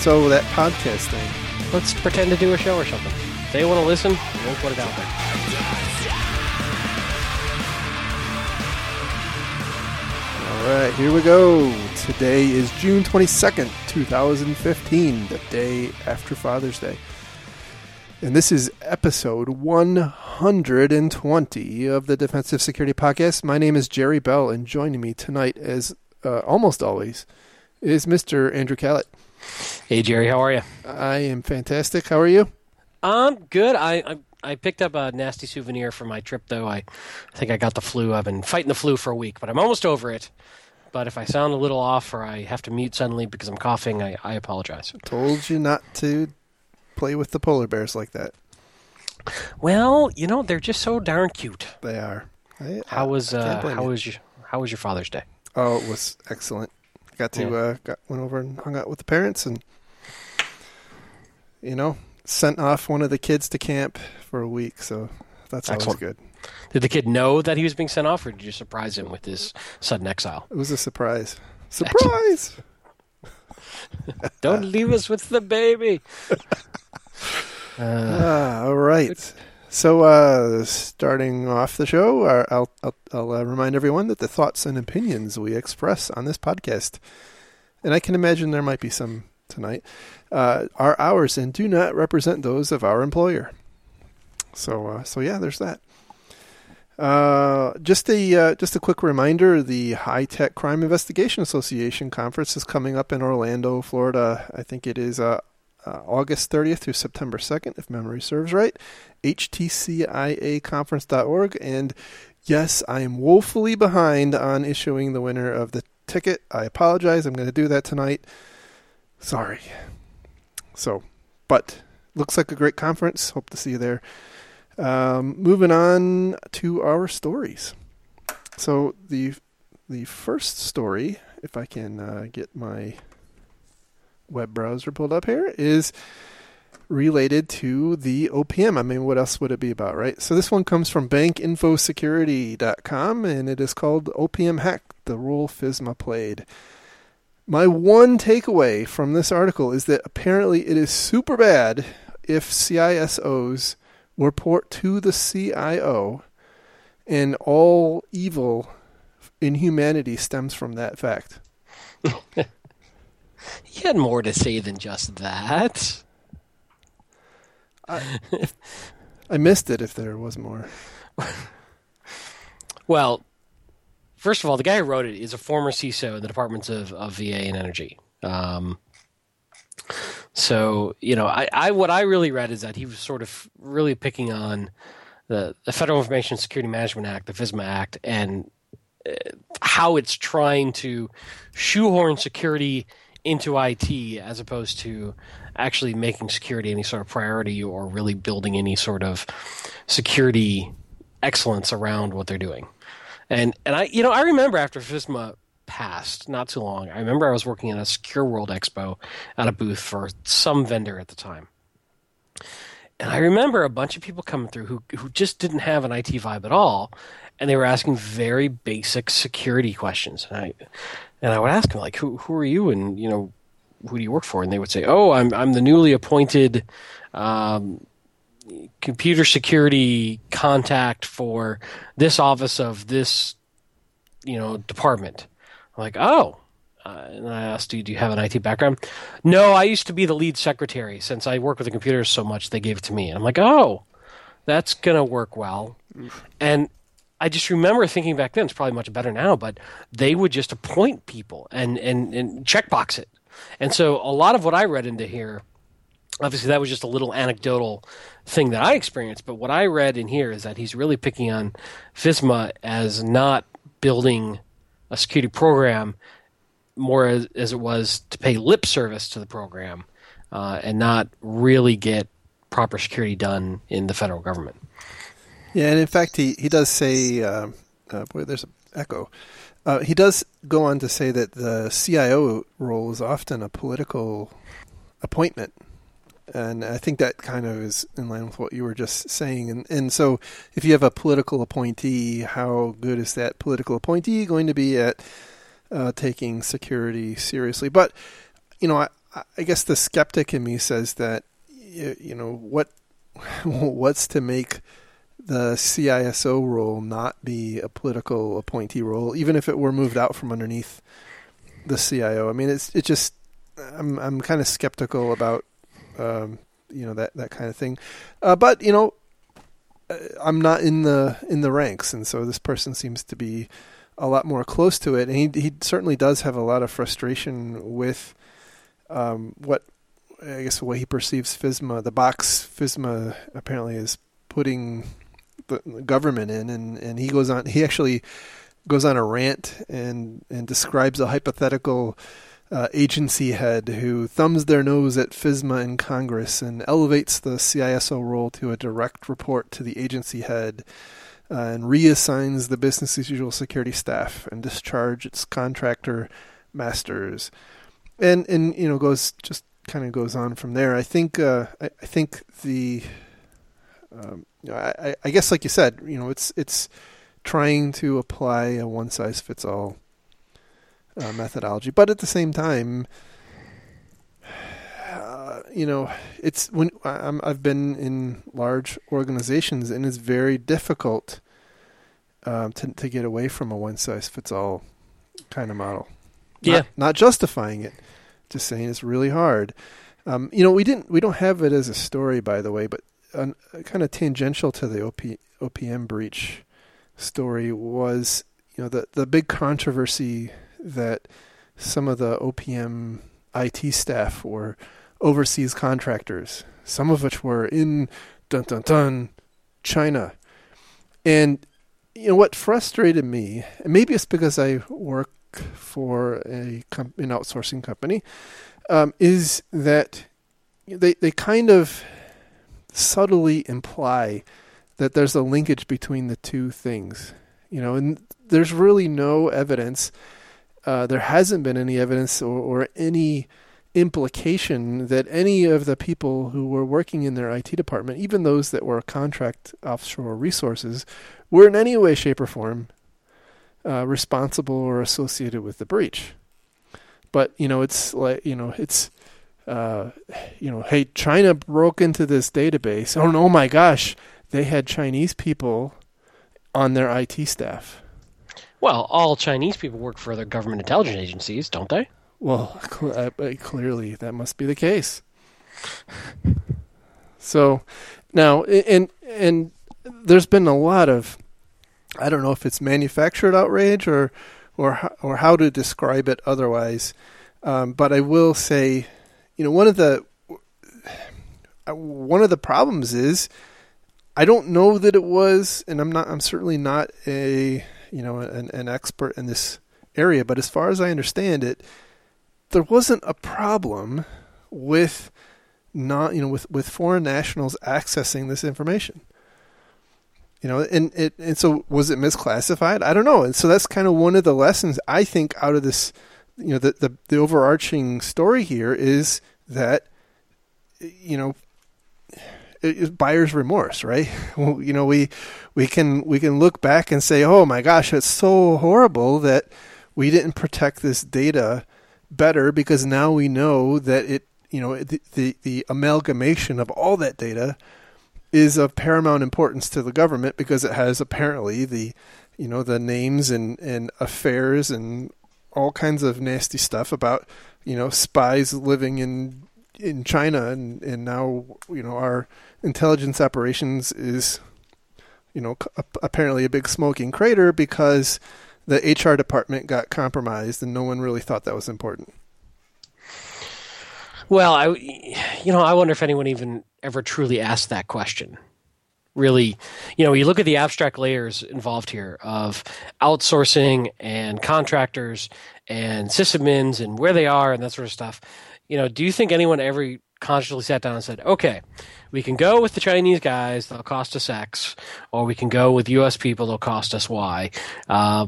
So that podcast thing. Let's pretend to do a show or something. If they want to listen, we'll put it out there. Right, here we go. Today is June 22nd, 2015, the day after Father's Day. And this is episode 120 of the Defensive Security Podcast. My name is Jerry Bell, and joining me tonight, as uh, almost always, is Mr. Andrew Kalat. Hey Jerry, how are you? I am fantastic. How are you? I'm good. I, I I picked up a nasty souvenir for my trip, though. I, I think I got the flu. I've been fighting the flu for a week, but I'm almost over it. But if I sound a little off or I have to mute suddenly because I'm coughing, I, I apologize. Told you not to play with the polar bears like that. Well, you know they're just so darn cute. They are. I, How was uh, how you. was your how was your Father's Day? Oh, it was excellent. Got to Yeah. uh, got went over and hung out with the parents, and you know, sent off one of the kids to camp for a week. So that's always good. Did the kid know that he was being sent off, or did you surprise him with his sudden exile? It was a surprise. Surprise! Don't leave us with the baby. Uh, ah, all right. So, uh, starting off the show, uh, I'll I'll, I'll uh, remind everyone that the thoughts and opinions we express on this podcast, and I can imagine there might be some tonight, uh, are ours and do not represent those of our employer. So, uh, so yeah, there's that. Uh, just a uh, just a quick reminder: the High Tech Crime Investigation Association conference is coming up in Orlando, Florida. I think it is uh, uh, August 30th through September 2nd, if memory serves right. HTCIAconference.org. And yes, I am woefully behind on issuing the winner of the ticket. I apologize. I'm going to do that tonight. Sorry. So, but looks like a great conference. Hope to see you there. Um, moving on to our stories. So the the first story, if I can uh, get my web browser pulled up here, is related to the OPM. I mean, what else would it be about, right? So this one comes from bankinfosecurity.com and it is called OPM Hack, the role FISMA played. My one takeaway from this article is that apparently it is super bad if CISOs report to the CIO and all evil in humanity stems from that fact. he had more to say than just that. I missed it if there was more. Well, first of all, the guy who wrote it is a former CISO in the departments of, of VA and Energy. Um, so you know, I, I what I really read is that he was sort of really picking on the, the Federal Information Security Management Act, the FISMA Act, and uh, how it's trying to shoehorn security into IT as opposed to actually making security any sort of priority or really building any sort of security excellence around what they're doing. And and I you know I remember after FISMA passed not too long. I remember I was working at a Secure World Expo at a booth for some vendor at the time. And I remember a bunch of people coming through who who just didn't have an IT vibe at all, and they were asking very basic security questions. And I and I would ask them like, "Who who are you?" And you know, who do you work for? And they would say, "Oh, I'm I'm the newly appointed um, computer security contact for this office of this you know department." I'm like, "Oh." Uh, and I asked, do you, do you have an IT background? No, I used to be the lead secretary. Since I work with the computers so much, they gave it to me. And I'm like, oh, that's going to work well. And I just remember thinking back then, it's probably much better now, but they would just appoint people and, and, and checkbox it. And so a lot of what I read into here, obviously that was just a little anecdotal thing that I experienced, but what I read in here is that he's really picking on FISMA as not building a security program more as, as it was to pay lip service to the program uh, and not really get proper security done in the federal government. Yeah, and in fact, he, he does say, uh, uh, boy, there's an echo. Uh, he does go on to say that the CIO role is often a political appointment. And I think that kind of is in line with what you were just saying. And, and so, if you have a political appointee, how good is that political appointee going to be at uh, taking security seriously? But, you know, I, I guess the skeptic in me says that, you know, what what's to make the CISO role not be a political appointee role, even if it were moved out from underneath the CIO. I mean, it's it just I'm I'm kind of skeptical about um, you know that that kind of thing, uh, but you know uh, I'm not in the in the ranks, and so this person seems to be a lot more close to it, and he he certainly does have a lot of frustration with um, what I guess what he perceives FISMA, the box FISMA apparently is putting the government in, and, and he goes on. He actually goes on a rant and and describes a hypothetical uh, agency head who thumbs their nose at FISMA in Congress and elevates the CISO role to a direct report to the agency head. Uh, and reassigns the business as usual security staff and discharge its contractor masters, and and you know goes just kind of goes on from there. I think uh, I, I, think the um, I, I guess like you said, you know, it's it's trying to apply a one size fits all uh, methodology, but at the same time, uh, you know, it's when i have been in large organizations and it's very difficult um, to to get away from a one size fits all kind of model. Not, yeah, not justifying it, just saying it's really hard. Um, you know, we didn't we don't have it as a story, by the way, but uh, kind of tangential to the OP, OPM breach story was you know the the big controversy that some of the OPM IT staff were overseas contractors, some of which were in dun dun dun China, and you know what frustrated me, and maybe it's because I work for a an outsourcing company, um, is that they they kind of subtly imply that there's a linkage between the two things. You know, and there's really no evidence. Uh, there hasn't been any evidence or, or any implication that any of the people who were working in their IT department, even those that were contract offshore resources, were in any way, shape, or form uh, responsible or associated with the breach. But you know, it's like you know, it's uh, you know, hey, China broke into this database. Oh, oh my gosh, they had Chinese people on their IT staff. Well, all Chinese people work for the government intelligence agencies, don't they? Well, cl- uh, clearly that must be the case. So now, and and there's been a lot of, I don't know if it's manufactured outrage or or or how to describe it otherwise, um, but I will say you know, one of the uh, one of the problems is I don't know that it was, and I'm not. I'm certainly not a you know an, an expert in this area, but as far as I understand it, there wasn't a problem with not you know with with foreign nationals accessing this information. You know and it and so was it misclassified? I don't know. And so that's kind of one of the lessons i think out of this you know the, the, the overarching story here is that you know buyer's remorse, right? you know, we we can we can look back and say, "Oh my gosh, it's so horrible that we didn't protect this data better because now we know that it, you know, the the, the amalgamation of all that data is of paramount importance to the government because it has apparently the you know the names and and affairs and all kinds of nasty stuff about you know spies living in in China, and and now you know our intelligence operations is you know apparently a big smoking crater because the HR department got compromised, and no one really thought that was important. Well, I, you know, I wonder if anyone even ever truly asked that question really, you know, you look at the abstract layers involved here of outsourcing and contractors and sysadmins and where they are and that sort of stuff. You know, do you think anyone ever consciously sat down and said, okay, we can go with the Chinese guys, they'll cost us X, or we can go with U.S. people, they'll cost us Y. Uh,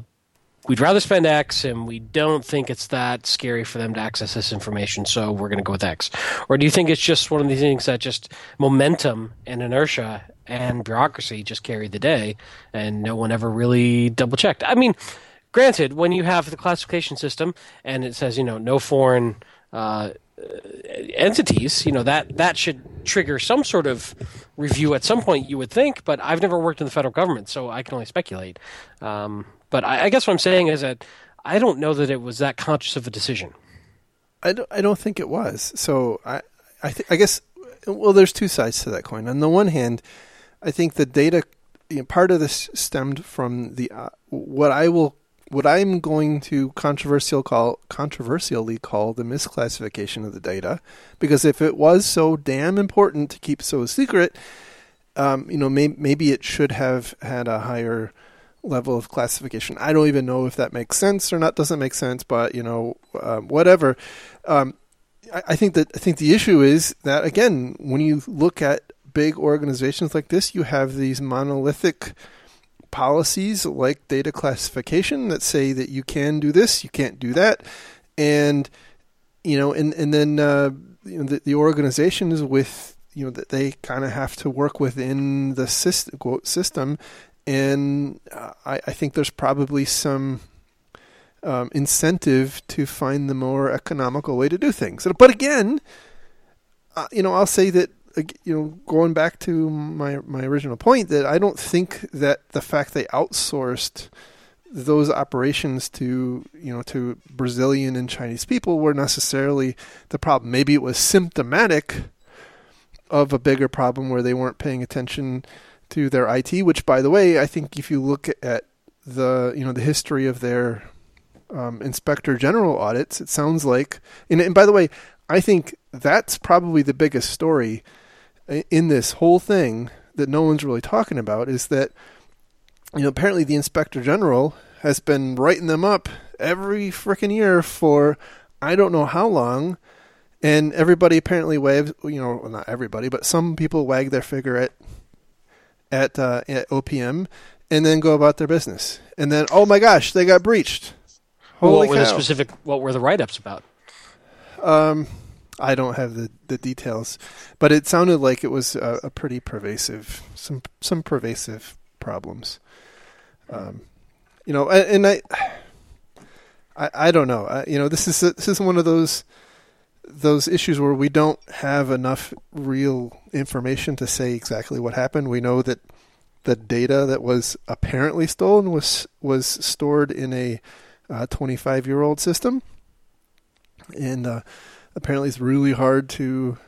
we'd rather spend X, and we don't think it's that scary for them to access this information, so we're going to go with X? Or do you think it's just one of these things that just momentum and inertia and bureaucracy just carried the day, and no one ever really double checked? I mean, granted, when you have the classification system and it says, you know, no foreign uh, entities, you know that that should trigger some sort of review at some point. You would think, but I've never worked in the federal government, so I can only speculate. Um, but I, I, guess what I'm saying is that I don't know that it was that conscious of a decision. I don't, I don't think it was. So I I, th- I guess well, there's two sides to that coin. On the one hand, I think the data you know, part of this stemmed from the uh, what I will what I'm going to controversial call controversially call the misclassification of the data, because if it was so damn important to keep so secret, um, you know, may, maybe it should have had a higher level of classification. I don't even know if that makes sense or not. Doesn't make sense, but you know, uh, whatever. Um, I, I think that I think the issue is that again, when you look at big organizations like this, you have these monolithic policies like data classification that say that you can do this, you can't do that, and you know, and and then uh, you know the, the organizations with you know that they kind of have to work within the system, quote, system and uh, I, I, think there's probably some um, incentive to find the more economical way to do things. But again, uh, you know, I'll say that you know, going back to my my original point, that I don't think that the fact they outsourced those operations to you know to Brazilian and Chinese people were necessarily the problem. Maybe it was symptomatic of a bigger problem where they weren't paying attention to their IT. Which, by the way, I think if you look at the you know the history of their um, inspector general audits, it sounds like. And, and by the way, I think that's probably the biggest story in this whole thing that no one's really talking about is that you know apparently the inspector general has been writing them up every freaking year for I don't know how long and everybody apparently waves you know well, not everybody but some people wag their finger at at uh, at OPM and then go about their business. And then oh my gosh they got breached. Holy what were cow. the specific what were the write-ups about? Um I don't have the, the details, but it sounded like it was a, a pretty pervasive some some pervasive problems. Um, you know, and, and I, I, I don't know. I, you know, this is this is one of those those issues where we don't have enough real information to say exactly what happened. We know that the data that was apparently stolen was was stored in a 25 uh, year old system, and uh, apparently it's really hard to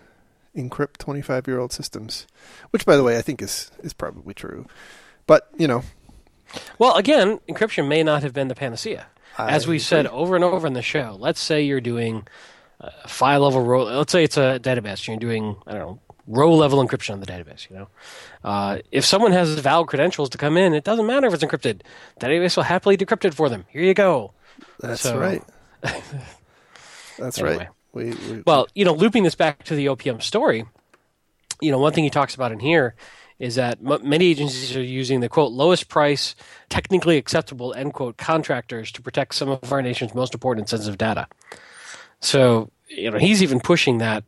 encrypt 25 year old systems, which, by the way, I think is is probably true. But you know, well, again, encryption may not have been the panacea. As we said over and over in the show, let's say you're doing a file level row. Let's say it's a database. You're doing I don't know row level encryption on the database. You know, uh, if someone has valid credentials to come in, it doesn't matter if it's encrypted. The database will happily decrypt it for them. Here you go. That's so, right. That's anyway. right. We, we, well, you know, looping this back to the OPM story, you know, one thing he talks about in here is that m- many agencies are using the quote lowest price, technically acceptable end quote contractors to protect some of our nation's most important sensitive data. So, you know, he's even pushing that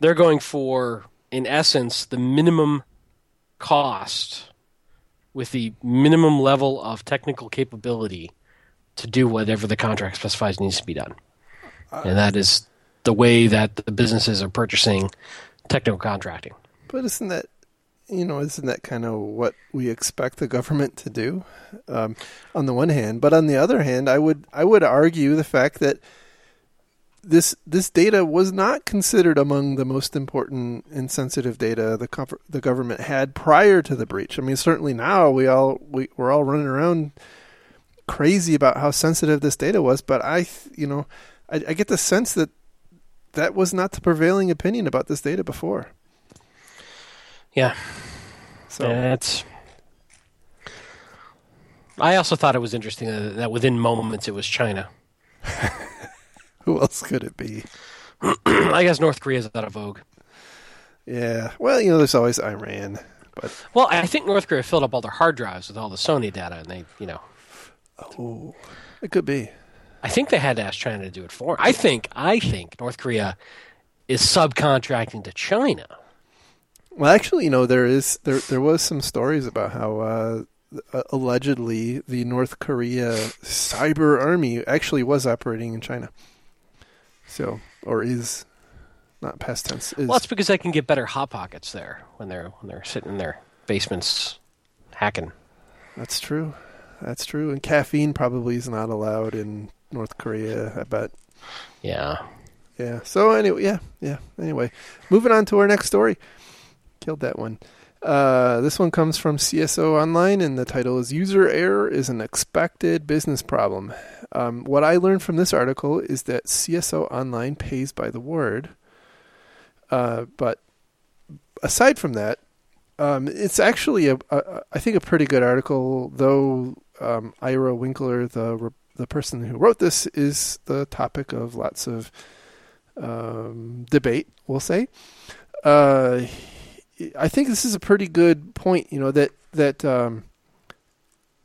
they're going for, in essence, the minimum cost with the minimum level of technical capability to do whatever the contract specifies needs to be done and that is the way that the businesses are purchasing technical contracting. But isn't that you know isn't that kind of what we expect the government to do? Um, on the one hand, but on the other hand, I would I would argue the fact that this this data was not considered among the most important and sensitive data the the government had prior to the breach. I mean, certainly now we all we, we're all running around crazy about how sensitive this data was, but I you know I, I get the sense that that was not the prevailing opinion about this data before. Yeah. So that's. I also thought it was interesting that within moments it was China. Who else could it be? I guess North Korea is out of vogue. Yeah. Well, you know, there's always Iran, but well, I think North Korea filled up all their hard drives with all the Sony data, and they, you know, Oh, it could be. I think they had to ask China to do it for. Them. I think I think North Korea is subcontracting to China. Well, actually, you know there is there there was some stories about how uh, allegedly the North Korea cyber army actually was operating in China. So, or is not past tense. Is. Well, that's because they can get better hot pockets there when they're when they're sitting in their basements hacking. That's true. That's true. And caffeine probably is not allowed in North Korea. I bet. Yeah. Yeah. So anyway, yeah, yeah. Anyway, moving on to our next story. Killed that one. Uh, this one comes from CSO Online, and the title is "User Error is an Expected Business Problem." Um, what I learned from this article is that CSO Online pays by the word, uh, but aside from that, um, it's actually a, a, I think a pretty good article. Though um, Ira Winkler, the the person who wrote this, is the topic of lots of um, debate. We'll say. Uh, I think this is a pretty good point. You know that that um,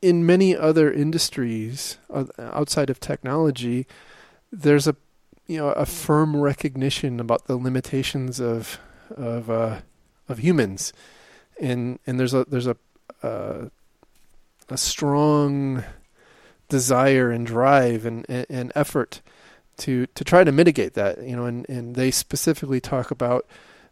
in many other industries uh, outside of technology, there's a you know a firm recognition about the limitations of of uh, of humans, and and there's a there's a uh, a strong desire and drive and, and, and effort to to try to mitigate that. You know, and and they specifically talk about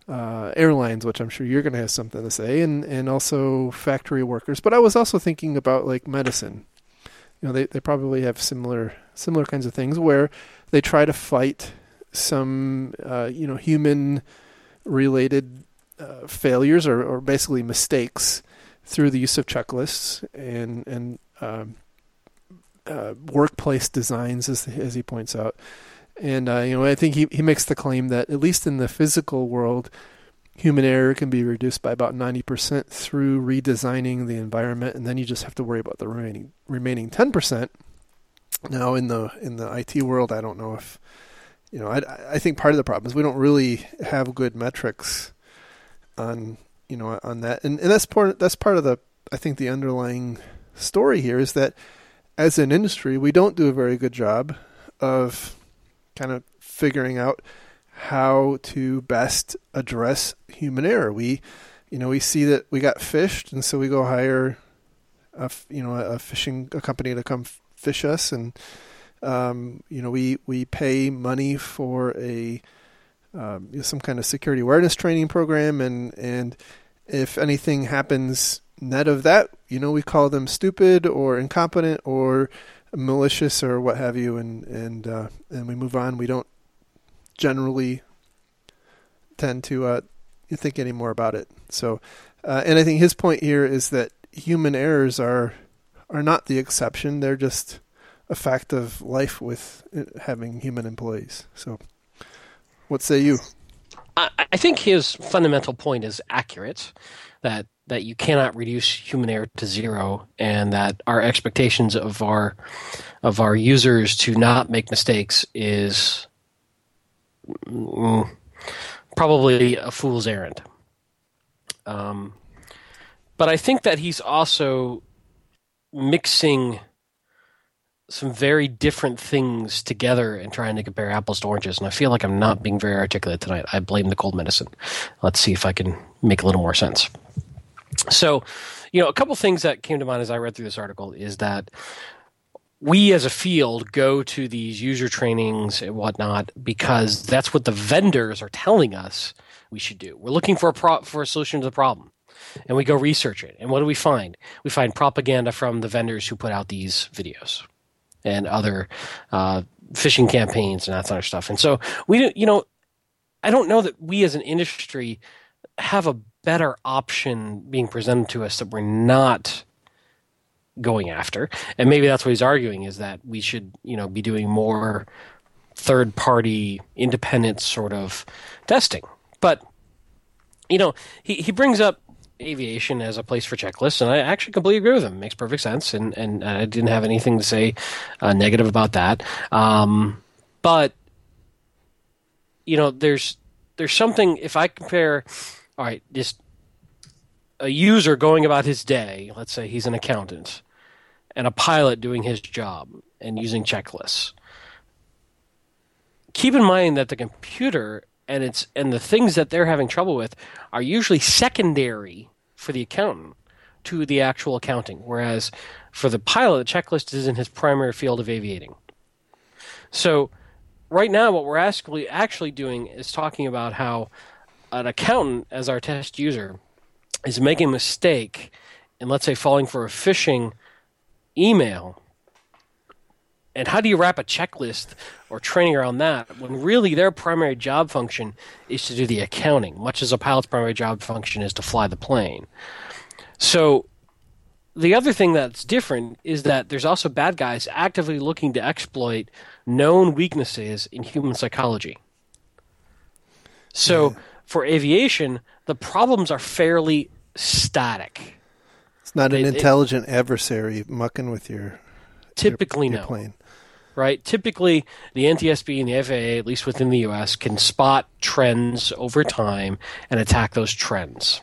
uh, airlines, which I'm sure you're going to have something to say, and and also factory workers. But I was also thinking about like medicine. You know, they they probably have similar similar kinds of things where they try to fight some uh, you know human related uh, failures or, or basically mistakes through the use of checklists and and um, uh, workplace designs, as as he points out. And uh, you know, I think he he makes the claim that at least in the physical world, human error can be reduced by about ninety percent through redesigning the environment, and then you just have to worry about the remaining remaining ten percent. Now, in the in the IT world, I don't know if you know. I I think part of the problem is we don't really have good metrics on you know on that, and and that's part that's part of the I think the underlying story here is that as an industry, we don't do a very good job of kind of figuring out how to best address human error. We, you know, we see that we got phished, and so we go hire a, you know, a phishing a company to come phish us, and um, you know, we we pay money for a um, some kind of security awareness training program, and and if anything happens net of that, you know, we call them stupid or incompetent or malicious or what have you, and and uh, and we move on. We don't generally tend to uh, think any more about it. So, uh, and I think his point here is that human errors are are not the exception; they're just a fact of life with uh, having human employees. So, what say you? I, I think his fundamental point is accurate. That that you cannot reduce human error to zero, and that our expectations of our of our users to not make mistakes is mm, probably a fool's errand. Um, but I think that he's also mixing some very different things together and trying to compare apples to oranges. And I feel like I'm not being very articulate tonight. I blame the cold medicine. Let's see if I can make a little more sense. So, you know, a couple things that came to mind as I read through this article is that we as a field go to these user trainings and whatnot because that's what the vendors are telling us we should do. We're looking for a pro- for a solution to the problem, and we go research it. And what do we find? We find propaganda from the vendors who put out these videos and other uh, phishing campaigns and that sort of stuff. And so we, you know, I don't know that we as an industry have a better option being presented to us that we're not going after. And maybe that's what he's arguing is that we should, you know, be doing more third party independent sort of testing. But you know, he, he brings up aviation as a place for checklists, and I actually completely agree with him. It makes perfect sense, and and I didn't have anything to say uh, negative about that. Um, but you know, there's there's something if I compare all right, just a user going about his day, let's say he's an accountant, and a pilot doing his job and using checklists. Keep in mind that the computer and its and the things that they're having trouble with are usually secondary for the accountant to the actual accounting, whereas for the pilot, the checklist is in his primary field of aviating. So, right now, what we're actually actually doing is talking about how an accountant, as our test user, is making a mistake and let's say falling for a phishing email. And how do you wrap a checklist or training around that when really their primary job function is to do the accounting, much as a pilot's primary job function is to fly the plane? So the other thing that's different is that there's also bad guys actively looking to exploit known weaknesses in human psychology. So yeah. for aviation, the problems are fairly static. It's not they, an intelligent adversary mucking with your typically your, your no plane. Right. Typically, the NTSB and the FAA, at least within the U.S., can spot trends over time and attack those trends.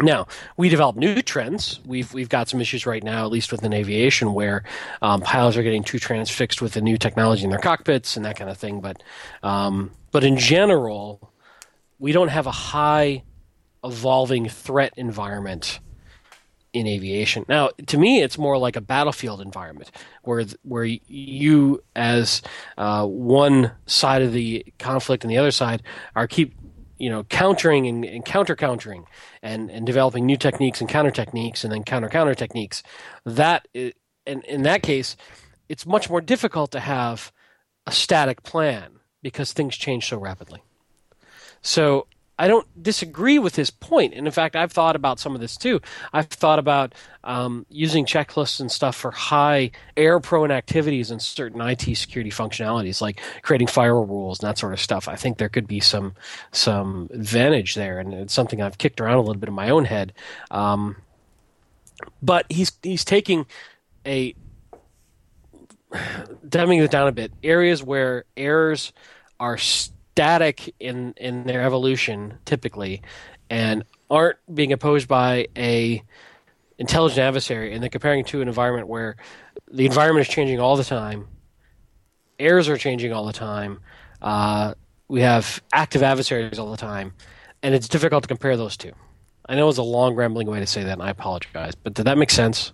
Now we develop new trends. We've we've got some issues right now, at least within aviation, where um, pilots are getting too transfixed with the new technology in their cockpits and that kind of thing. But um, but in general, we don't have a high evolving threat environment in aviation. Now, to me, it's more like a battlefield environment where where you, as uh, one side of the conflict and the other side, are keep you know countering and, and counter countering and and developing new techniques and counter techniques and then counter counter techniques. That and in that case, it's much more difficult to have a static plan because things change so rapidly. So I don't disagree with his point, and in fact, I've thought about some of this too. I've thought about um, using checklists and stuff for high error-prone activities and certain IT security functionalities, like creating firewall rules and that sort of stuff. I think there could be some some advantage there, and it's something I've kicked around a little bit in my own head. Um, but he's he's taking a dumbing it down a bit. Areas where errors are. Static in in their evolution typically, and aren't being opposed by a intelligent adversary, and then comparing to an environment where the environment is changing all the time, errors are changing all the time, uh, we have active adversaries all the time, and it's difficult to compare those two. I know it's a long, rambling way to say that, and I apologize, but did that make sense?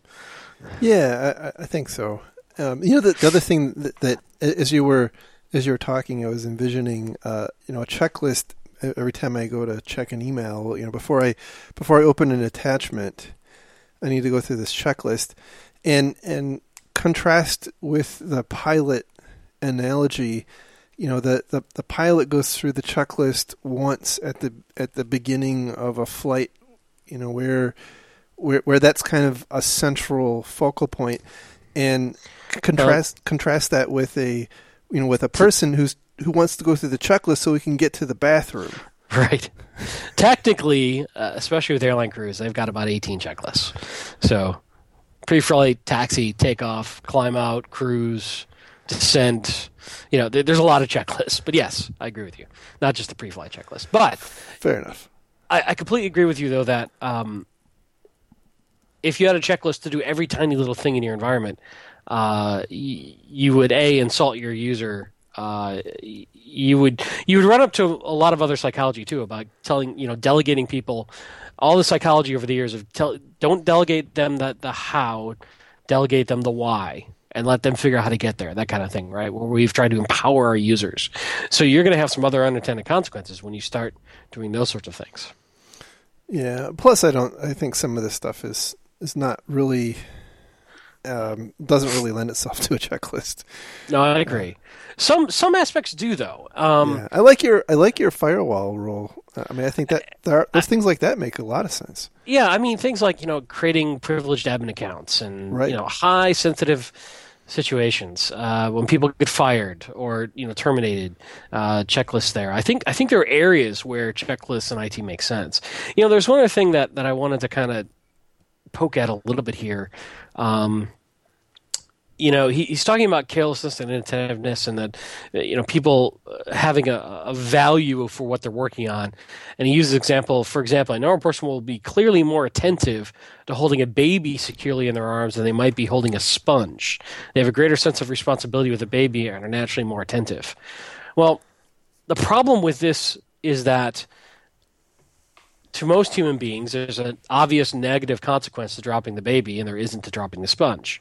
Yeah, I, I think so. Um, you know, the, the other thing that, that, as you were as you were talking, I was envisioning, uh, you know, a checklist every time I go to check an email. You know, before I before I open an attachment, I need to go through this checklist, and and contrast with the pilot analogy. You know, the, the, the pilot goes through the checklist once at the at the beginning of a flight. You know, where where where that's kind of a central focal point, and contrast uh, contrast that with a you know, with a person who's who wants to go through the checklist so we can get to the bathroom. Right. Technically, uh, especially with airline crews, they've got about 18 checklists. So, pre-flight, taxi, takeoff, climb out, cruise, descent. You know, there, there's a lot of checklists. But yes, I agree with you. Not just the pre-flight checklist. But fair enough. I, I completely agree with you, though, that um, if you had a checklist to do every tiny little thing in your environment, uh, you would a insult your user. Uh, you would you would run up to a lot of other psychology too about telling you know delegating people all the psychology over the years of tell don't delegate them the the how, delegate them the why and let them figure out how to get there, that kind of thing, right? Where we've tried to empower our users. So you're going to have some other unintended consequences when you start doing those sorts of things. Yeah. Plus, I don't. I think some of this stuff is is not really um, doesn't really lend itself to a checklist. No, I agree. Some some aspects do though. Um, yeah. I like your I like your firewall rule. I mean, I think that there are, those things like that make a lot of sense. Yeah, I mean things like you know creating privileged admin accounts and right. you know high sensitive situations uh, when people get fired or you know terminated uh, checklists there i think i think there are areas where checklists and it make sense you know there's one other thing that, that i wanted to kind of poke at a little bit here um, you know, he, he's talking about carelessness and inattentiveness, and that you know people having a, a, value for what they're working on. And he uses example, for example, a normal person will be clearly more attentive to holding a baby securely in their arms than they might be holding a sponge. They have a greater sense of responsibility with a baby and are naturally more attentive. Well, the problem with this is that to most human beings, there's an obvious negative consequence to dropping the baby, and there isn't to dropping the sponge.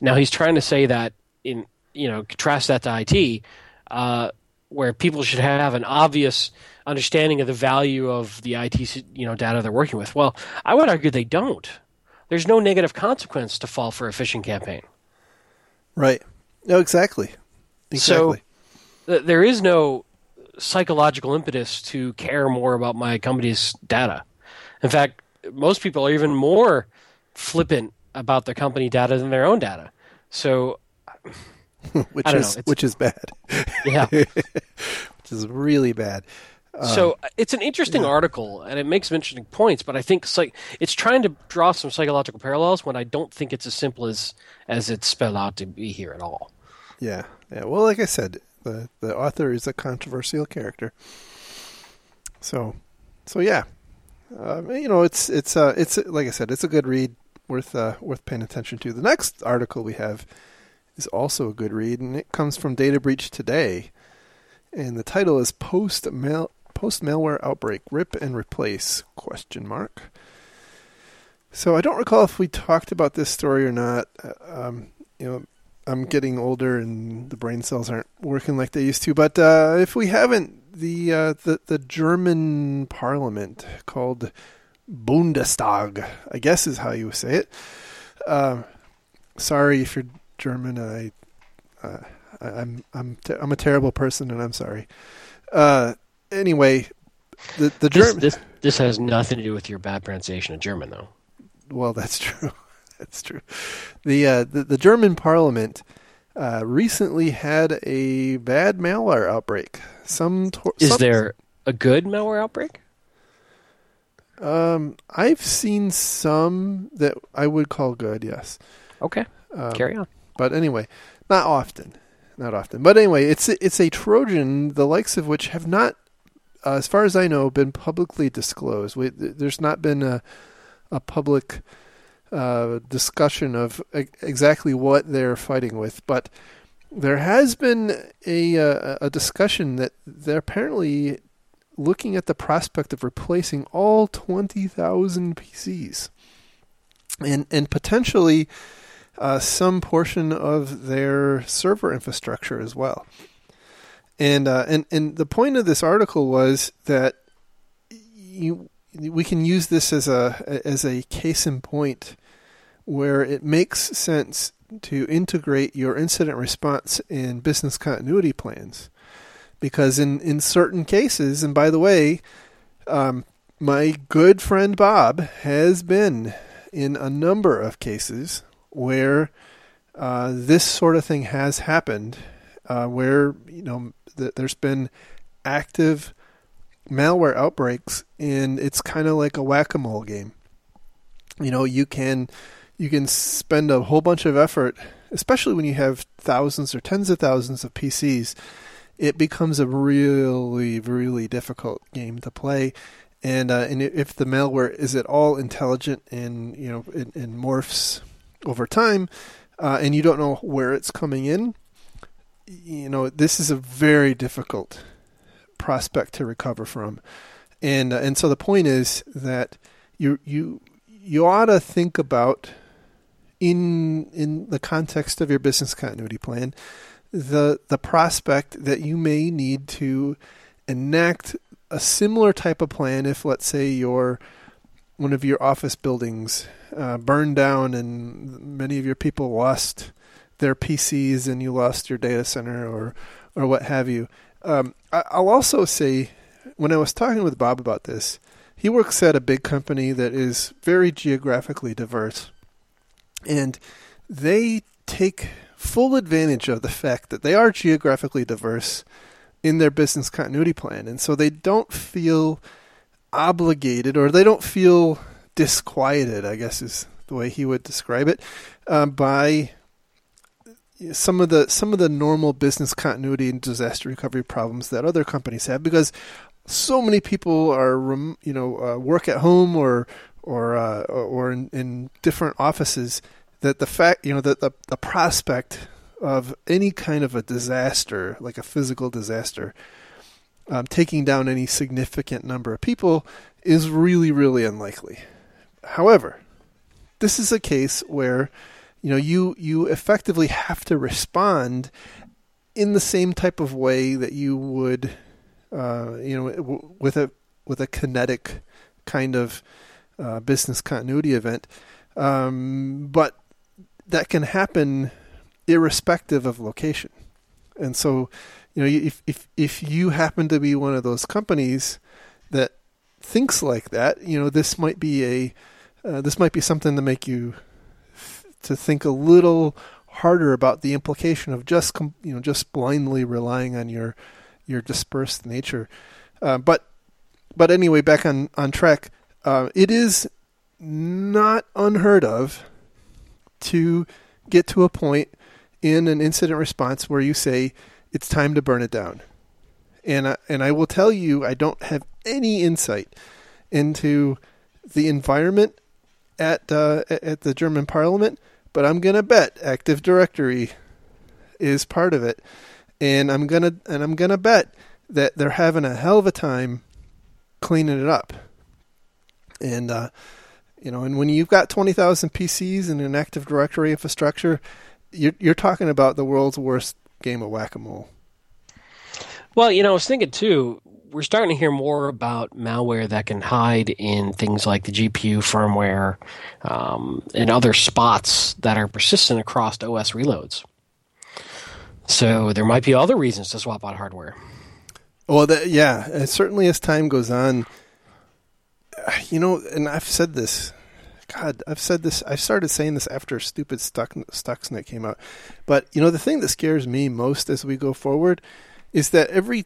Now he's trying to say that in you know contrast that to IT, uh, where people should have an obvious understanding of the value of the IT you know data they're working with. Well, I would argue they don't. There's no negative consequence to fall for a phishing campaign. Right. No, exactly. Exactly. So th- there is no psychological impetus to care more about my company's data. In fact, most people are even more flippant about their company data than their own data. So, which is which is bad. Yeah, which is really bad. Um, so it's an interesting yeah. article, and it makes some interesting points. But I think like it's trying to draw some psychological parallels when I don't think it's as simple as as it's spelled out to be here at all. Yeah, yeah. Well, like I said, the the author is a controversial character. So, so yeah, uh, you know, it's it's uh, it's like I said, it's a good read, worth uh, worth paying attention to. The next article we have is also a good read, and it comes from Data Breach Today, and the title is Post Mail Post Malware Outbreak Rip and Replace question mark. So I don't recall if we talked about this story or not. Uh, um, you know, I'm getting older and the brain cells aren't working like they used to. But uh, if we haven't, the, uh, the the German Parliament called Bundestag, I guess is how you say it. Uh, sorry if you're German. I, uh, I am I'm te- I'm a terrible person and I'm sorry. Uh, anyway, the the German this, this this has nothing to do with your bad pronunciation of German, though. Well, that's true. That's true. The uh, the, the, German Parliament uh, recently had a bad malware outbreak. Some tor- is some... there a good malware outbreak? Um, I've seen some that I would call good. Yes. Okay. Um, Carry on. But anyway, not often. Not often. But anyway, it's it's a Trojan, the likes of which have not, uh, as far as I know, been publicly disclosed. We, there's not been a a public uh, discussion of exactly what they're fighting with, but there has been a uh, a discussion that they're apparently looking at the prospect of replacing all 20,000 PCs and and potentially uh, some portion of their server infrastructure as well. And uh, and and the point of this article was that you we can use this as a as a case in point where it makes sense to integrate your incident response in business continuity plans. Because in, in certain cases, and by the way, um, my good friend Bob has been in a number of cases where uh, this sort of thing has happened, uh, where you know th- there's been active malware outbreaks, and it's kind of like a whack-a-mole game. You know, you can you can spend a whole bunch of effort, especially when you have thousands or tens of thousands of PCs. It becomes a really, really difficult game to play, and uh, and if the malware is at all intelligent and you know it morphs over time, uh, and you don't know where it's coming in, you know this is a very difficult prospect to recover from, and uh, and so the point is that you you you ought to think about in in the context of your business continuity plan the the prospect that you may need to enact a similar type of plan if let's say your one of your office buildings uh, burned down and many of your people lost their PCs and you lost your data center or or what have you. Um, I, I'll also say when I was talking with Bob about this, he works at a big company that is very geographically diverse. And they take full advantage of the fact that they are geographically diverse in their business continuity plan. And so they don't feel obligated or they don't feel disquieted, I guess is the way he would describe it, um, by some of the some of the normal business continuity and disaster recovery problems that other companies have because so many people are you know uh, work at home or or uh, or in, in, different offices that the fact you know that the, the prospect of any kind of a disaster like a physical disaster um, taking down any significant number of people is really really unlikely. However this is a case where you know you you effectively have to respond in the same type of way that you would uh, you know with a with a kinetic kind of uh, business continuity event. Um, but that can happen irrespective of location. And so you know if if if you happen to be one of those companies that thinks like that you know this might be a uh, this might be something to make you to think a little harder about the implication of just you know just blindly relying on your your dispersed nature. Uh, but but anyway, back on on track. Uh, it is not unheard of to get to a point in an incident response where you say it's time to burn it down. And I, and I will tell you, I don't have any insight into the environment at uh, at the German Parliament but I'm gonna bet Active Directory is part of it, and I'm gonna and I'm gonna bet that they're having a hell of a time cleaning it up. And uh, you know, and when you've got twenty thousand PCs in an Active Directory infrastructure, you're you're talking about the world's worst game of whack a mole. Well, you know, I was thinking too we're starting to hear more about malware that can hide in things like the GPU firmware um, and other spots that are persistent across OS reloads. So there might be other reasons to swap out hardware. Well, yeah, certainly as time goes on, you know, and I've said this. God, I've said this. I started saying this after stupid Stuck, Stuxnet came out. But you know, the thing that scares me most as we go forward is that every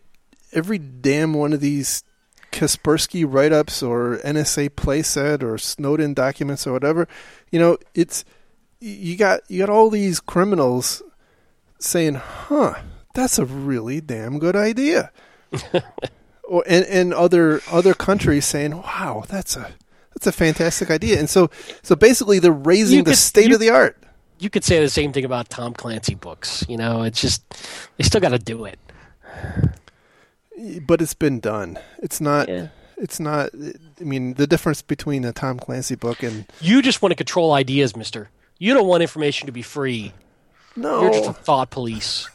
every damn one of these Kaspersky write ups or NSA playset or Snowden documents or whatever, you know, it's you got you got all these criminals saying, "Huh, that's a really damn good idea," or and, and other other countries saying, "Wow, that's a that's a fantastic idea." And so so basically, they're raising you the could, state you, of the art. You could say the same thing about Tom Clancy books. You know, it's just they still got to do it but it's been done. It's not. Yeah. It's not. I mean, the difference between a Tom Clancy book and you just want to control ideas, Mister. You don't want information to be free. No, you're just a thought police.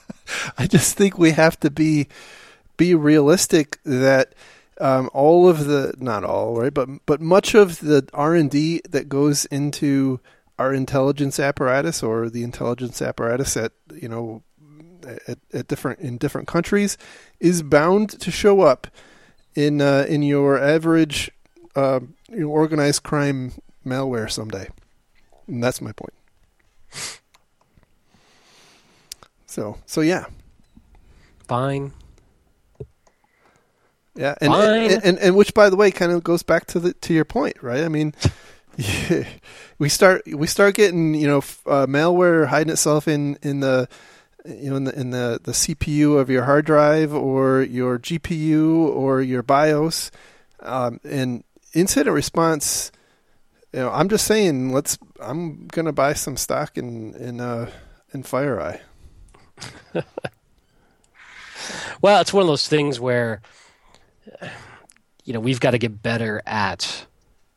I just think we have to be be realistic that um, all of the not all right, but but much of the R and D that goes into our intelligence apparatus or the intelligence apparatus at you know at, at different in different countries is bound to show up in uh, in your average uh, you know, organized crime malware someday. And that's my point. So so yeah. Fine. Yeah, and, Fine. And, and, and which by the way kind of goes back to the to your point, right? I mean, we start we start getting you know uh, malware hiding itself in in the you know in the in the, the CPU of your hard drive or your GPU or your BIOS, um, and incident response. You know, I'm just saying, let's. I'm gonna buy some stock in in uh, in FireEye. well, it's one of those things where, you know, we've got to get better at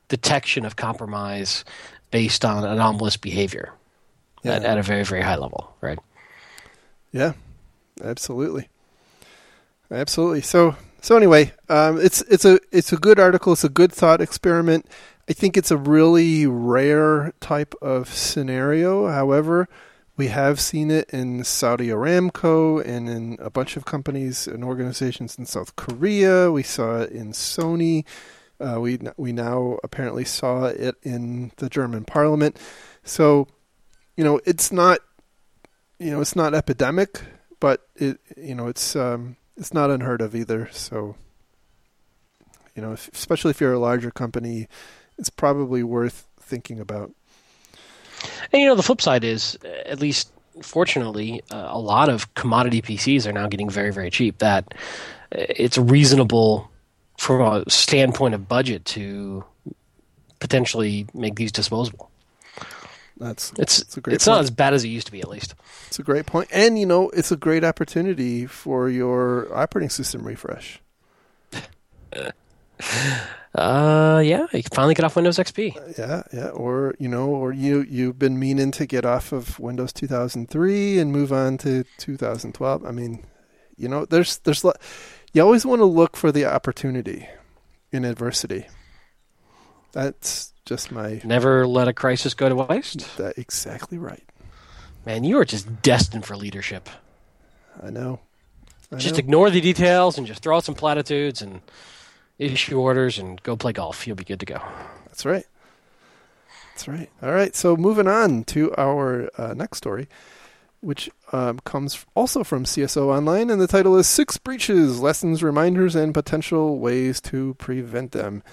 detection of compromise based on anomalous behavior yeah. at, at a very very high level, right? Yeah, absolutely, absolutely. So so anyway, um, it's it's a it's a good article. It's a good thought experiment. I think it's a really rare type of scenario. However, we have seen it in Saudi Aramco and in a bunch of companies and organizations in South Korea. We saw it in Sony. Uh, we we now apparently saw it in the German Parliament. So, you know, it's not you know, it's not epidemic, but it, you know, it's um, it's not unheard of either. So, you know, if, especially if you're a larger company, it's probably worth thinking about. And you know, the flip side is, at least fortunately, uh, a lot of commodity PCs are now getting very, very cheap. That it's reasonable from a standpoint of budget to potentially make these disposable. That's It's that's a great it's point. not as bad as it used to be, at least. It's a great point, and you know, it's a great opportunity for your operating system refresh. Uh, yeah, you can finally get off Windows XP. Yeah, yeah, or you know, or you you've been meaning to get off of Windows 2003 and move on to 2012. I mean, you know, there's there's you always want to look for the opportunity in adversity. That's just my Never let a crisis go to waste. that exactly right. Man, you are just destined for leadership. I know. I Just know. ignore the details and just throw out some platitudes and issue orders and go play golf. You'll be good to go. That's right. That's right. All right. So moving on to our uh, next story, which um, comes also from CSO Online, and the title is Six Breaches Lessons, Reminders, and Potential Ways to Prevent Them.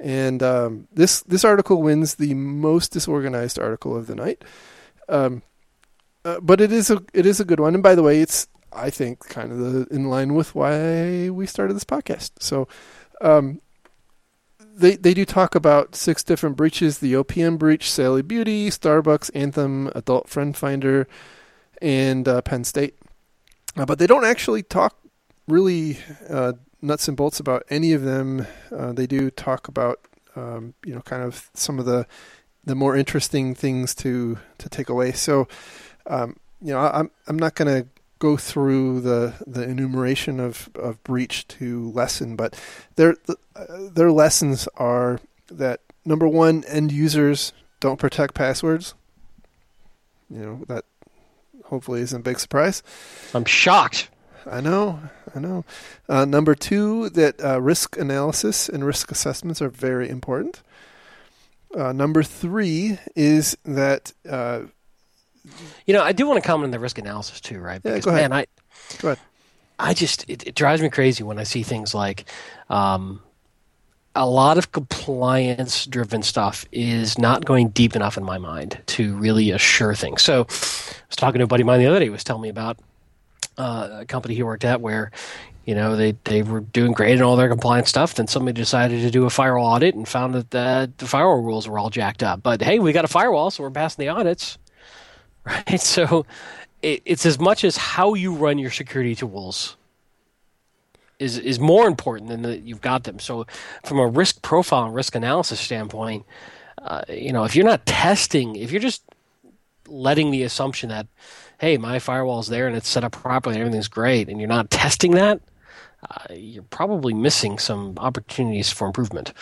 And um, this, this article wins the most disorganized article of the night. Um, uh, but it is a it is a good one, and by the way, it's I think kind of the, in line with why we started this podcast. So, um, they they do talk about six different breaches: the OPM breach, Sally Beauty, Starbucks, Anthem, Adult Friend Finder, and uh, Penn State. Uh, but they don't actually talk really uh, nuts and bolts about any of them. Uh, they do talk about um, you know kind of some of the the more interesting things to to take away. So um, you know I'm I'm not going to go through the the enumeration of of breach to lesson, but their uh, their lessons are that number one, end users don't protect passwords. You know that hopefully isn't a big surprise. I'm shocked. I know, I know. Uh, number two, that uh, risk analysis and risk assessments are very important. Uh, number three is that uh, You know, I do want to comment on the risk analysis too, right? Yeah, Because go ahead. man, I go ahead. I just it, it drives me crazy when I see things like um, a lot of compliance driven stuff is not going deep enough in my mind to really assure things. So I was talking to a buddy of mine the other day who was telling me about uh, a company he worked at where you know they, they were doing great in all their compliance stuff. Then somebody decided to do a firewall audit and found that the, the firewall rules were all jacked up. But hey we got a firewall so we're passing the audits. Right? So it, it's as much as how you run your security tools is is more important than that you've got them. So, from a risk profile and risk analysis standpoint, uh, you know, if you're not testing, if you're just letting the assumption that, hey, my firewall's there and it's set up properly and everything's great, and you're not testing that, uh, you're probably missing some opportunities for improvement.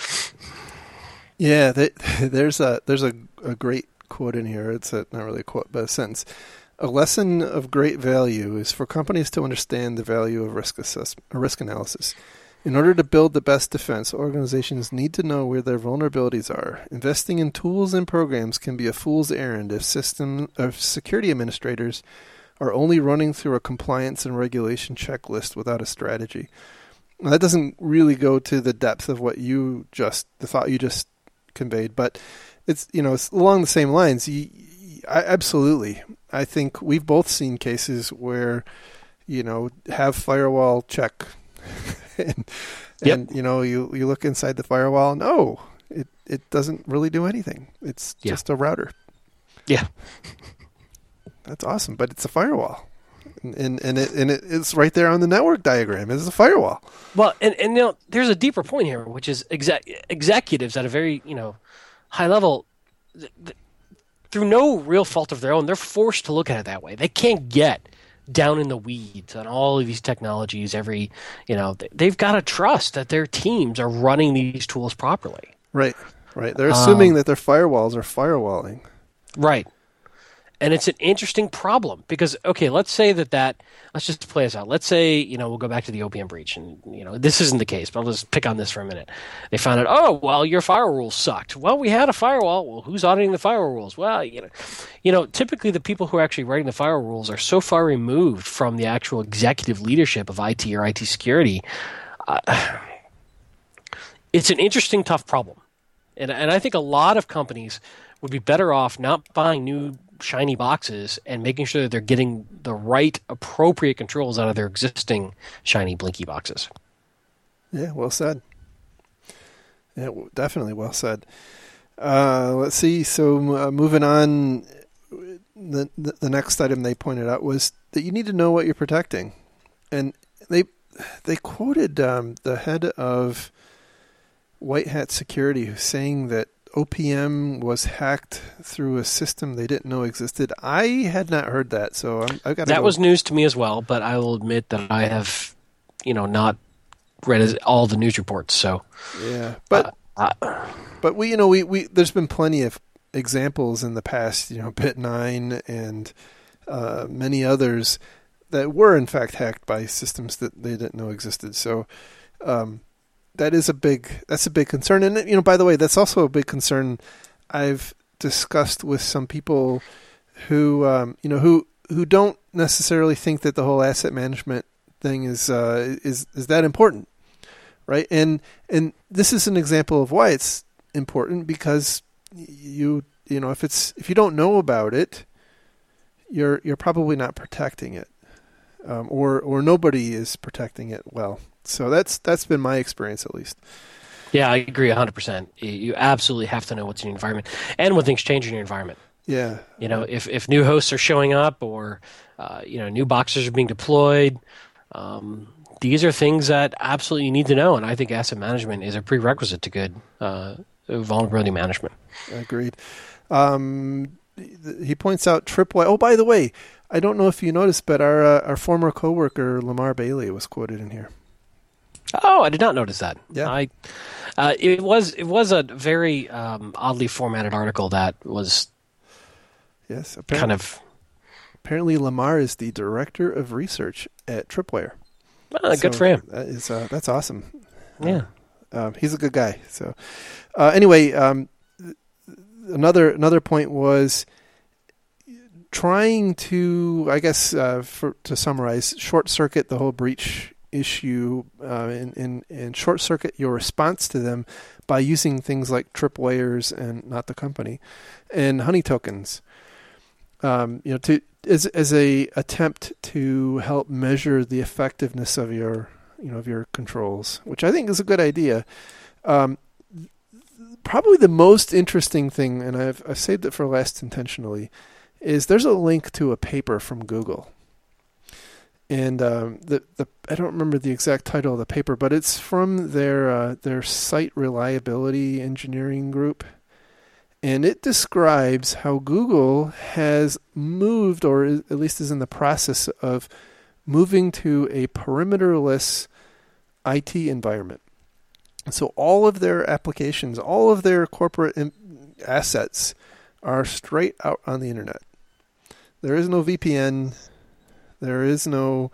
Yeah, they, there's a there's a, a great quote in here. It's a, not really a quote, but a sentence. A lesson of great value is for companies to understand the value of risk assess- risk analysis. In order to build the best defense, organizations need to know where their vulnerabilities are. Investing in tools and programs can be a fool's errand if system if security administrators are only running through a compliance and regulation checklist without a strategy. Now, that doesn't really go to the depth of what you just the thought you just conveyed, but it's you know it's along the same lines. You, I, absolutely, I think we've both seen cases where you know have firewall check, and, Yep. and you know you you look inside the firewall, and oh, it it doesn't really do anything. It's Yeah. just a router. Yeah. That's awesome, but it's a firewall, and and, and it and it, it's right there on the network diagram. It's a firewall. Well, and and you know, there's a deeper point here, which is exec- executives at a very you know high level, th- th- through no real fault of their own, they're forced to look at it that way. They can't get down in the weeds on all of these technologies. Every you know, they've got to trust that their teams are running these tools properly. Right, right. They're assuming Um, that their firewalls are firewalling. Right. And it's an interesting problem because okay, let's say that that let's just play this out. Let's say you know we'll go back to the OPM breach, and you know this isn't the case, but I'll just pick on this for a minute. They found out, oh well, your firewall sucked. Well, we had a firewall. Well, who's auditing the firewall rules? Well, you know, you know, typically the people who are actually writing the firewall rules are so far removed from the actual executive leadership of IT or IT security. Uh, it's an interesting, tough problem, and and I think a lot of companies would be better off not buying new shiny boxes and making sure that they're getting the right appropriate controls out of their existing shiny blinky boxes. Yeah, well said. Yeah, definitely well said. Uh, let's see. So uh, moving on, the, the next item they pointed out was that you need to know what you're protecting, and they they quoted um, the head of White Hat Security saying that OPM was hacked through a system they didn't know existed. I had not heard that, so I'm, I've got that go. was news to me as well. But I will admit that I have, you know, not read all the news reports. So yeah, but uh, uh, but we, you know, we, we there's been plenty of examples in the past, you know, Bit9 and uh, many others that were in fact hacked by systems that they didn't know existed. So um, that is a big that's a big concern. And you know, by the way, that's also a big concern I've discussed with some people who um, you know who who don't necessarily think that the whole asset management thing is uh, is is that important, right? And and this is an example of why it's important because you you know if it's if you don't know about it, you're you're probably not protecting it, um, or or nobody is protecting it well. So that's that's been my experience at least. Yeah, I agree 100%. You absolutely have to know what's in your environment and when things change in your environment. Yeah. You know, if, if new hosts are showing up or, uh, you know, new boxes are being deployed, um, these are things that absolutely you need to know. And I think asset management is a prerequisite to good uh, vulnerability management. Agreed. Um, he points out Tripwire. Oh, by the way, I don't know if you noticed, but our uh, our former coworker Lamar Bailey was quoted in here. Oh, I did not notice that. Yeah, I. Uh, it was it was a very um, oddly formatted article that was. Yes, kind of. Apparently, Lamar is the director of research at Tripwire. Uh, so good for him. That is uh, that's awesome. Yeah, um, he's a good guy. So, uh, anyway, um, another another point was trying to, I guess, uh, for, to summarize, short circuit the whole breach issue uh, and, and, and short circuit your response to them by using things like tripwires and not the company and honey tokens. Um, you know, to as as a attempt to help measure the effectiveness of your you know of your controls, which I think is a good idea. Um, probably the most interesting thing, and I've I've saved it for last intentionally, is there's a link to a paper from Google and um, the the I don't remember the exact title of the paper, but it's from their uh, their site reliability engineering group, and it describes how Google has moved, or at least is in the process of moving to a perimeterless IT environment. So all of their applications, all of their corporate assets, are straight out on the internet. There is no VPN there is no,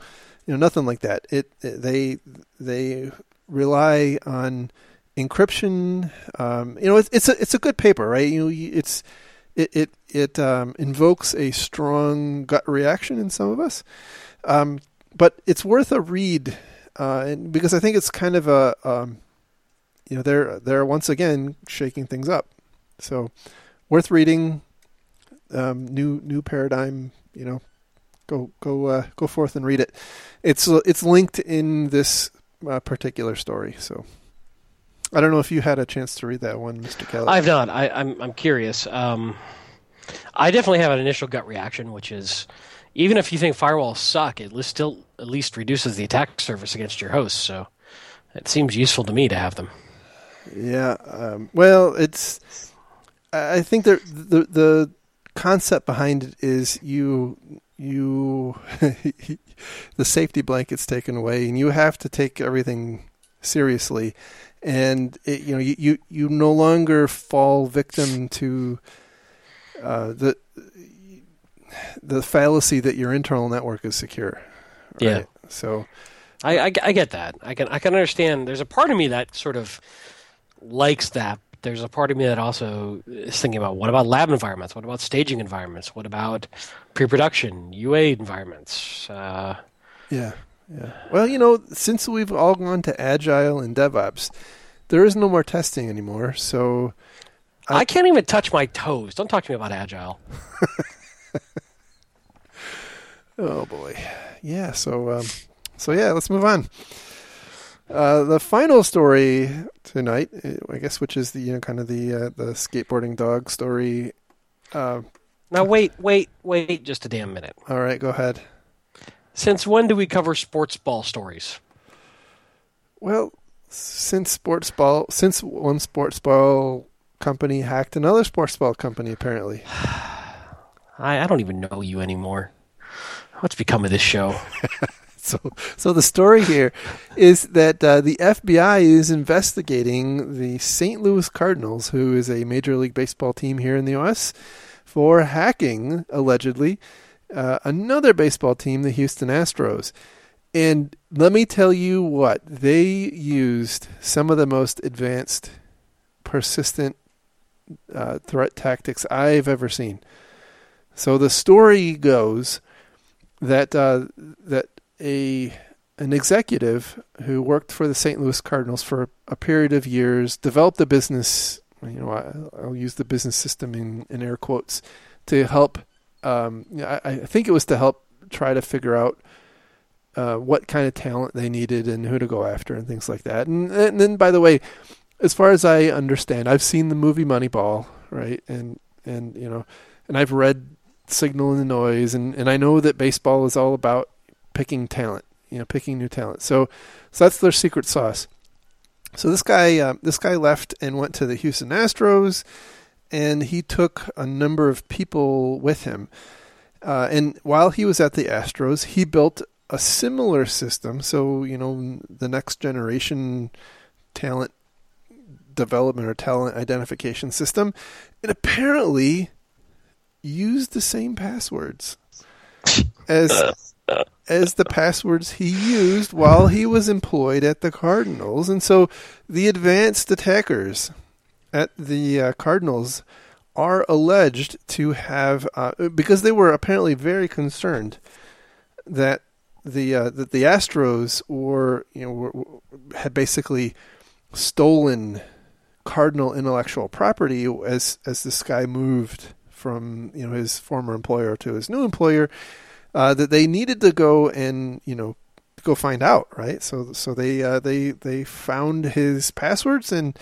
you know, nothing like that. It, they they rely on encryption. Um, you know, it's it's a it's a good paper, right? You know, it's it it it um, invokes a strong gut reaction in some of us, um, but it's worth a read, uh, and because I think it's kind of a um, you know they're they're once again shaking things up, so worth reading. Um, new new paradigm, you know, go go uh, go forth and read it. It's it's linked in this uh, particular story. So I don't know if you had a chance to read that one, Mr. Kalat. I've not. I, am I'm, I'm curious. Um, I definitely have an initial gut reaction, which is even if you think firewalls suck, it still at least reduces the attack surface against your host. So it seems useful to me to have them. Yeah. Um, well, it's. I think the the concept behind it is you you the safety blanket's taken away and you have to take everything seriously. And it, you know you, you you no longer fall victim to uh, the the fallacy that your internal network is secure right? yeah. So I, I, I get that. I can i can understand. There's a part of me that sort of likes that there's a part of me that also is thinking about what about lab environments? What about staging environments? What about pre-production UA environments? Uh, yeah, yeah. Well, you know, since we've all gone to agile and DevOps, there is no more testing anymore. So I, I can't even touch my toes. Don't talk to me about agile. Oh boy, yeah. So, um, so yeah, let's move on. Uh, the final story tonight, I guess, which is the you know kind of the uh, the skateboarding dog story. Uh, Now wait, wait, wait, just a damn minute. all right, go ahead. Since when do we cover sports ball stories? Well, since sports ball, since one sports ball company hacked another sports ball company, apparently. I, I don't even know you anymore. What's become of this show? So, so the story here is that uh, the FBI is investigating the St. Louis Cardinals, who is a Major League Baseball team here in the U.S., for hacking allegedly uh, another baseball team, the Houston Astros. And let me tell you what they used some of the most advanced, persistent uh, threat tactics I've ever seen. So the story goes that uh, that a an executive who worked for the St. Louis Cardinals for a period of years developed a business. You know, I, I'll use the business system in, in air quotes to help. Um, I, I think it was to help try to figure out uh, what kind of talent they needed and who to go after and things like that. And, and then, by the way, as far as I understand, I've seen the movie Moneyball, right? And and you know, and I've read Signal and the Noise, and and I know that baseball is all about picking talent, you know, picking new talent. So so that's their secret sauce. So this guy uh, this guy left and went to the Houston Astros, and he took a number of people with him. Uh, and while he was at the Astros, he built a similar system. So you know, the next generation talent development or talent identification system, and apparently used the same passwords as as the passwords he used while he was employed at the Cardinals. And so the advanced attackers at the uh, Cardinals are alleged to have uh, because they were apparently very concerned that the uh, that the Astros were you know were, had basically stolen Cardinal intellectual property as as this guy moved from you know his former employer to his new employer uh, that they needed to go and you know go find out right so so they uh, they they found his passwords and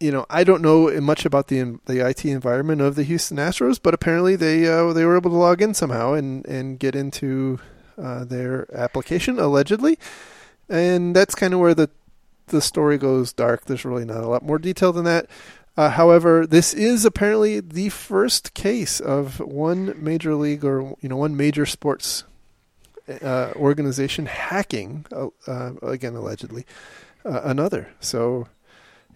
you know I don't know much about the the IT environment of the Houston Astros but apparently they uh, they were able to log in somehow and and get into uh, their application allegedly and that's kind of where the the story goes dark. There's really not a lot more detail than that. Uh, however, this is apparently the first case of one major league or you know one major sports uh, organization hacking uh, uh again allegedly uh, another. So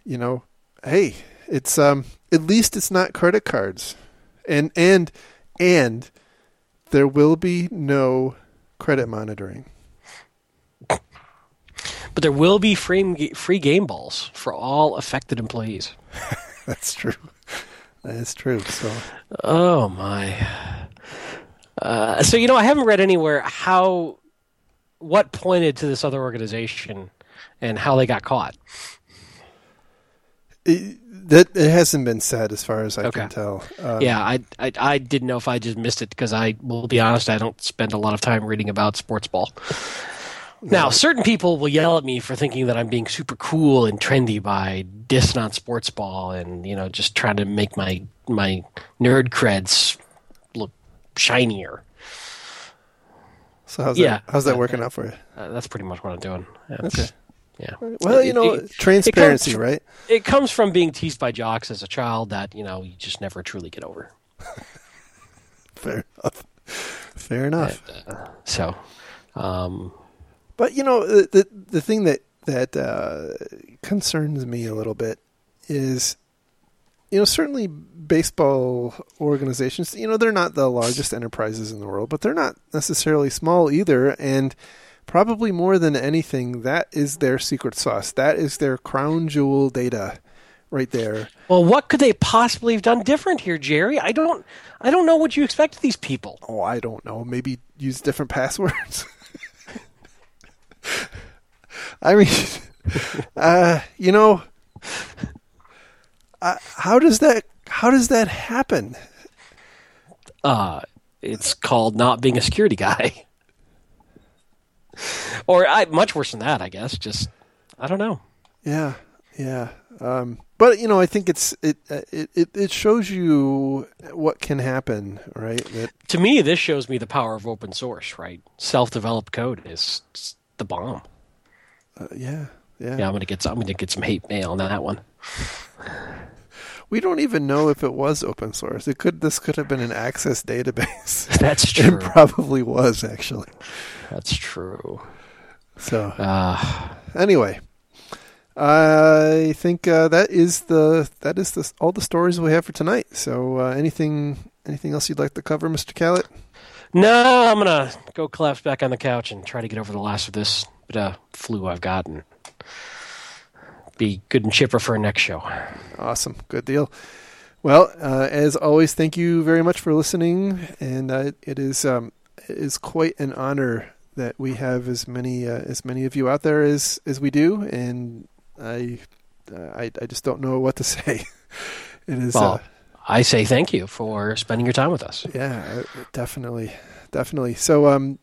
you know, hey, it's um at least it's not credit cards, and and and there will be no credit monitoring. But there will be free free game balls for all affected employees. That's true. That is true. So, oh my. Uh, so you know, I haven't read anywhere how what pointed to this other organization and how they got caught. It, that it hasn't been said as far as I Okay. can tell. Um, yeah, I, I I didn't know if I just missed it because I will be honest, I don't spend a lot of time reading about sports ball. Now, certain people will yell at me for thinking that I'm being super cool and trendy by dissing on sports ball and you know just trying to make my my nerd creds look shinier. So how's Yeah. that? How's that working out for you? Uh, that's pretty much what I'm doing. That's- Okay. Yeah. Well, you know, it- transparency, it right? It comes from being teased by jocks as a child that you know you just never truly get over. Fair enough. Fair enough. So, um, But you know, the the, the thing that that uh, concerns me a little bit is, you know, certainly baseball organizations. You know, they're not the largest enterprises in the world, but they're not necessarily small either, and. Probably more than anything, that is their secret sauce. That is their crown jewel data, right there. well, what could they possibly have done different here, Jerry? I don't, I don't know what you expect of these people. oh, I don't know, maybe use different passwords. I mean, uh, you know, uh, how does that how does that happen? Uh, It's called not being a security guy. or I, much worse than that, I guess. Just I don't know. Yeah, yeah. Um, but you know, I think it's it, uh, it it it shows you what can happen, right? That To me, this shows me the power of open source. Right, self-developed code is the bomb. uh, yeah, yeah, Yeah, I'm gonna get some, I'm gonna get some hate mail on that one. We don't even know if it was open source. It could this could have been an access database. That's true. it probably was actually. That's true. So Uh, anyway, I think uh, that is the that is the all the stories we have for tonight. So uh, anything anything else you'd like to cover, Mr. Kalat? No, I'm gonna go collapse back on the couch and try to get over the last of this bit of flu I've got and be good and chipper for our next show. Awesome, good deal. Well, uh, as always, thank you very much for listening, and uh, it is um, it is quite an honor that we have as many uh, as many of you out there as as we do, and I uh, I, I just don't know what to say. it is. Well, uh, I say thank you for spending your time with us. Yeah, uh, definitely, definitely. So, um,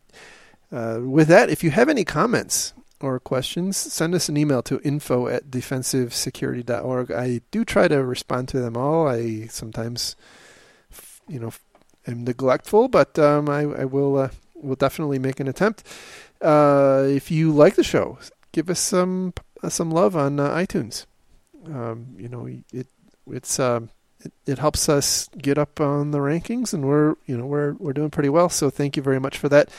uh, with that, if you have any comments or questions, send us an email to info at defensivesecurity.org. I do try to respond to them all. I sometimes, you know, am neglectful, but um, I, I will uh, will definitely make an attempt. Uh, if you like the show, give us some uh, some love on uh, iTunes. Um, you know, it it's um, it, it helps us get up on the rankings, and we're you know we're we're doing pretty well. So thank you very much for that.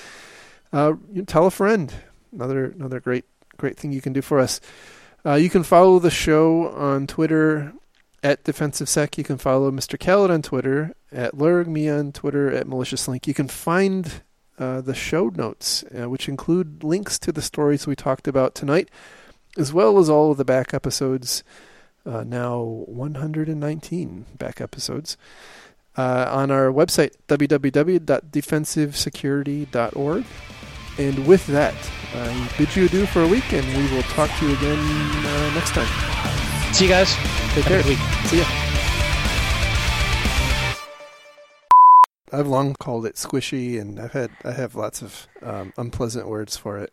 Uh, tell a friend. Another another great great thing you can do for us. Uh, you can follow the show on Twitter at DefensiveSec. You can follow Mr. Kalat on Twitter at Lurg, me on Twitter at MaliciousLink. You can find uh, the show notes, uh, which include links to the stories we talked about tonight, as well as all of the back episodes uh, now 119 back episodes. Uh, on our website www.defensivesecurity.org and with that i bid you adieu for a week and we will talk to you again uh, next time. See you guys. take Have care. week. see ya. I've long called it squishy and i've had i have lots of um, unpleasant words for it.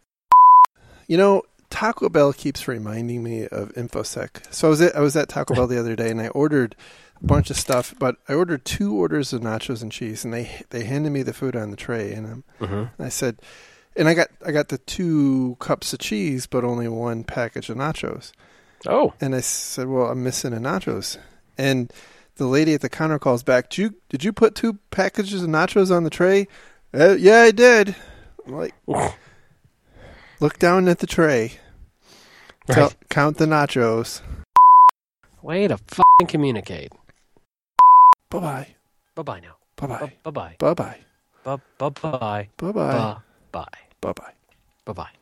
You know Taco Bell keeps reminding me of InfoSec. So I was at, I was at Taco Bell the other day and I ordered a bunch of stuff, but I ordered two orders of nachos and cheese, and they they handed me the food on the tray, and Mm-hmm. I said, and I got I got the two cups of cheese, but only one package of nachos, Oh, and I said, well, I'm missing a nachos, and the lady at the counter calls back, did you did you put two packages of nachos on the tray? Uh, yeah, I did. I'm like, look down at the tray. Right. Count, count the nachos. Way to fucking communicate. Bye bye. Bye bye now. Bye bye. Bye bye. Bye bye. Bye Bye bye. bye. Bye Bye bye. bye. Bye bye.